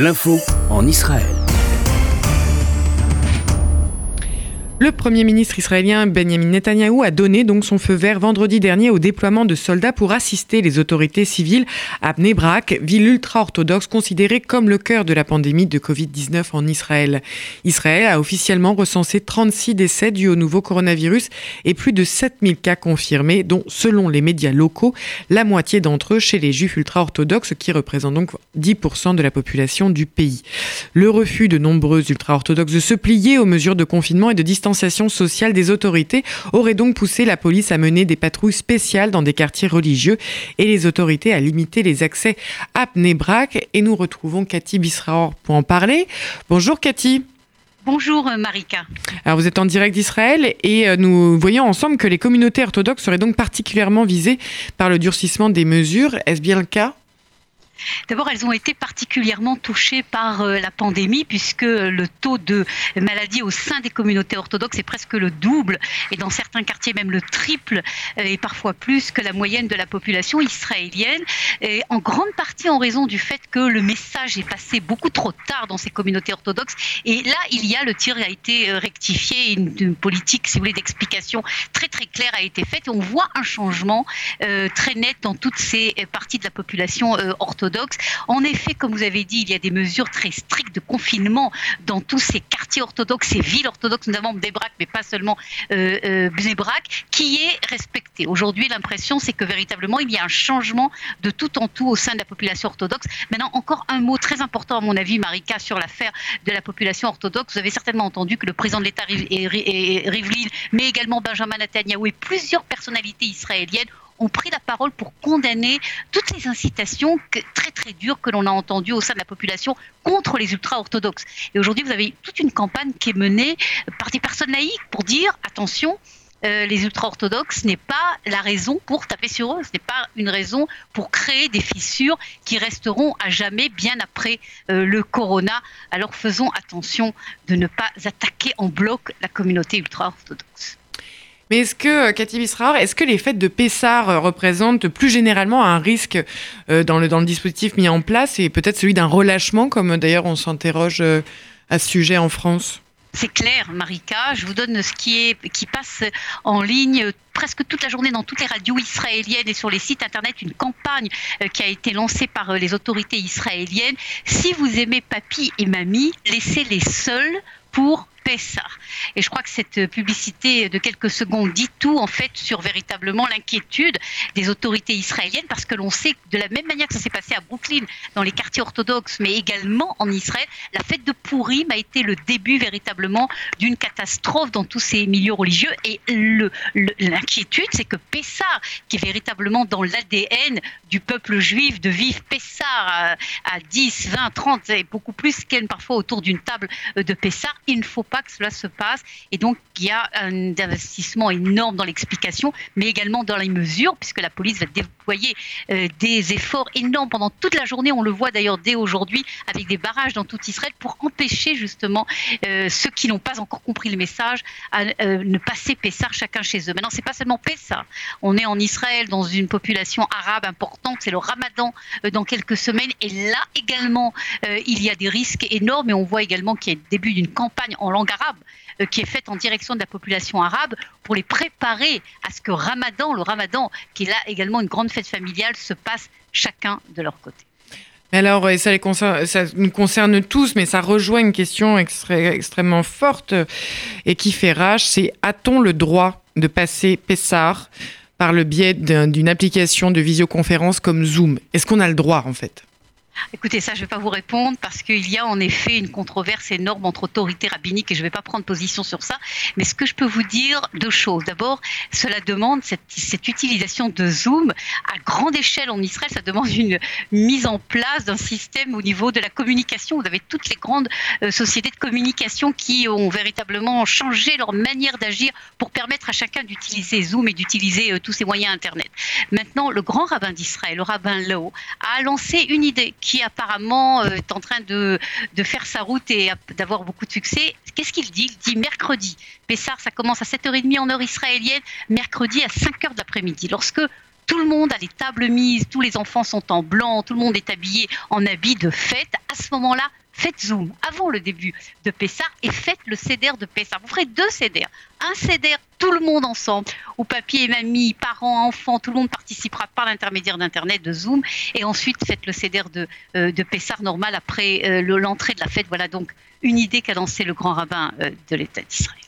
L'info en Israël. Le Premier ministre israélien Benjamin Netanyahou a donné donc son feu vert vendredi dernier au déploiement de soldats pour assister les autorités civiles à Bnei Brak, ville ultra-orthodoxe considérée comme le cœur de la pandémie de Covid-19 en Israël. Israël a officiellement recensé 36 décès dus au nouveau coronavirus et plus de 7000 cas confirmés, dont, selon les médias locaux, la moitié d'entre eux chez les juifs ultra-orthodoxes, qui représentent donc 10% de la population du pays. Le refus de nombreux ultra-orthodoxes de se plier aux mesures de confinement et de distanciation sociale des autorités aurait donc poussé la police à mener des patrouilles spéciales dans des quartiers religieux et les autorités à limiter les accès à Pnebrak. Et nous retrouvons Cathy Bisraor pour en parler. Bonjour Cathy. Bonjour euh, Marika. Alors vous êtes en direct d'Israël et euh, nous voyons ensemble que les communautés orthodoxes seraient donc particulièrement visées par le durcissement des mesures. Est-ce bien le cas? D'abord, elles ont été particulièrement touchées par euh, la pandémie puisque le taux de maladie au sein des communautés orthodoxes est presque le double et dans certains quartiers même le triple euh, et parfois plus que la moyenne de la population israélienne. Et en grande partie en raison du fait que le message est passé beaucoup trop tard dans ces communautés orthodoxes. Et là, il y a le tir a été euh, rectifié, une, une politique, si vous voulez, d'explication très très claire a été faite. Et on voit un changement très net dans toutes ces parties de la population orthodoxe en effet, comme vous avez dit, il y a des mesures très strictes de confinement dans tous ces quartiers orthodoxes, ces villes orthodoxes, notamment Bnebrak, mais pas seulement euh, euh qui est respecté. Aujourd'hui, l'impression, c'est que véritablement, il y a un changement de tout en tout au sein de la population orthodoxe. Maintenant, encore un mot très important, à mon avis, Marika, sur l'affaire de la population orthodoxe. Vous avez certainement entendu que le président de l'État, Rivlin, mais également Benjamin Netanyahu et plusieurs personnalités israéliennes ont pris la parole pour condamner toutes les incitations très très dures que l'on a entendues au sein de la population contre les ultra-orthodoxes. Et aujourd'hui, vous avez toute une campagne qui est menée par des personnes laïques pour dire attention, euh, les ultra-orthodoxes n'est pas la raison pour taper sur eux, ce n'est pas une raison pour créer des fissures qui resteront à jamais bien après euh, le corona. Alors faisons attention de ne pas attaquer en bloc la communauté ultra-orthodoxe. Mais est-ce que, euh, Cathy Bisrar, est-ce que les fêtes de Pessar euh, représentent plus généralement un risque euh, dans le, dans le dispositif mis en place et peut-être celui d'un relâchement, comme d'ailleurs on s'interroge à ce sujet en France? C'est clair, Marika. Je vous donne ce qui, est, qui passe en ligne presque toute la journée dans toutes les radios israéliennes et sur les sites internet une campagne qui a été lancée par les autorités israéliennes. Si vous aimez papy et mamie, laissez-les seuls pour et je crois que cette publicité de quelques secondes dit tout en fait sur véritablement l'inquiétude des autorités israéliennes parce que l'on sait de la même manière que ça s'est passé à Brooklyn, dans les quartiers orthodoxes, mais également en Israël, la fête de Purim a été le début véritablement d'une catastrophe dans tous ces milieux religieux. Et l'inquiétude, c'est que Pessah, qui est véritablement dans l'ADN du peuple juif, de vivre Pessah à, à 10, 20, 30 et beaucoup plus qu'elle parfois autour d'une table de Pessah, il ne faut pas que cela se passe. Et donc, il y a un investissement énorme dans l'explication, mais également dans les mesures, puisque la police va déployer euh, des efforts énormes pendant toute la journée. On le voit d'ailleurs dès aujourd'hui avec des barrages dans tout Israël pour empêcher justement euh, ceux qui n'ont pas encore compris le message à euh, ne passer Pessah chacun chez eux. Maintenant, c'est pas seulement Pessah. On est en Israël dans une population arabe importante. C'est le Ramadan dans quelques semaines. Et là également, il y a des risques énormes. Et on voit également qu'il y a le début d'une campagne en langue arabe euh, qui est faite en direction de la population arabe pour les préparer à ce que Ramadan, le Ramadan, qui est là également une grande fête familiale, se passe chacun de leur côté. Alors, ça, nous concerne tous, mais ça rejoint une question extrêmement forte et qui fait rage, c'est a-t-on le droit de passer Pessar par le biais d'une application de visioconférence comme Zoom? Est-ce qu'on a le droit en fait? Écoutez, ça, je ne vais pas vous répondre parce qu'il y a en effet une controverse énorme entre autorités rabbiniques et je ne vais pas prendre position sur ça. Mais ce que je peux vous dire, deux choses. D'abord, cela demande cette, utilisation de Zoom à grande échelle en Israël. Ça demande une mise en place d'un système au niveau de la communication. Vous avez toutes les grandes euh, sociétés de communication qui ont véritablement changé leur manière d'agir pour permettre à chacun d'utiliser Zoom et d'utiliser euh, tous ces moyens Internet. Maintenant, le grand rabbin d'Israël, le rabbin Lowe, a lancé une idée qui apparemment euh, est en train de, de faire sa route et d'avoir beaucoup de succès. Qu'est-ce qu'il dit? Il dit mercredi. Pessar, ça commence à 7h30 en heure israélienne, mercredi à 5h de l'après-midi. Lorsque tout le monde a les tables mises, tous les enfants sont en blanc, tout le monde est habillé en habit de fête. À ce moment-là, faites Zoom avant le début de Pessah et faites le CEDER de Pessah. Vous ferez deux CEDER. Un CEDER, tout le monde ensemble, où papier et mamie, parents, enfants, tout le monde participera par l'intermédiaire d'Internet, de Zoom. Et ensuite, faites le CEDER de, euh, de Pessah normal après euh, l'entrée de la fête. Voilà donc une idée qu'a lancée le grand rabbin euh, de l'État d'Israël.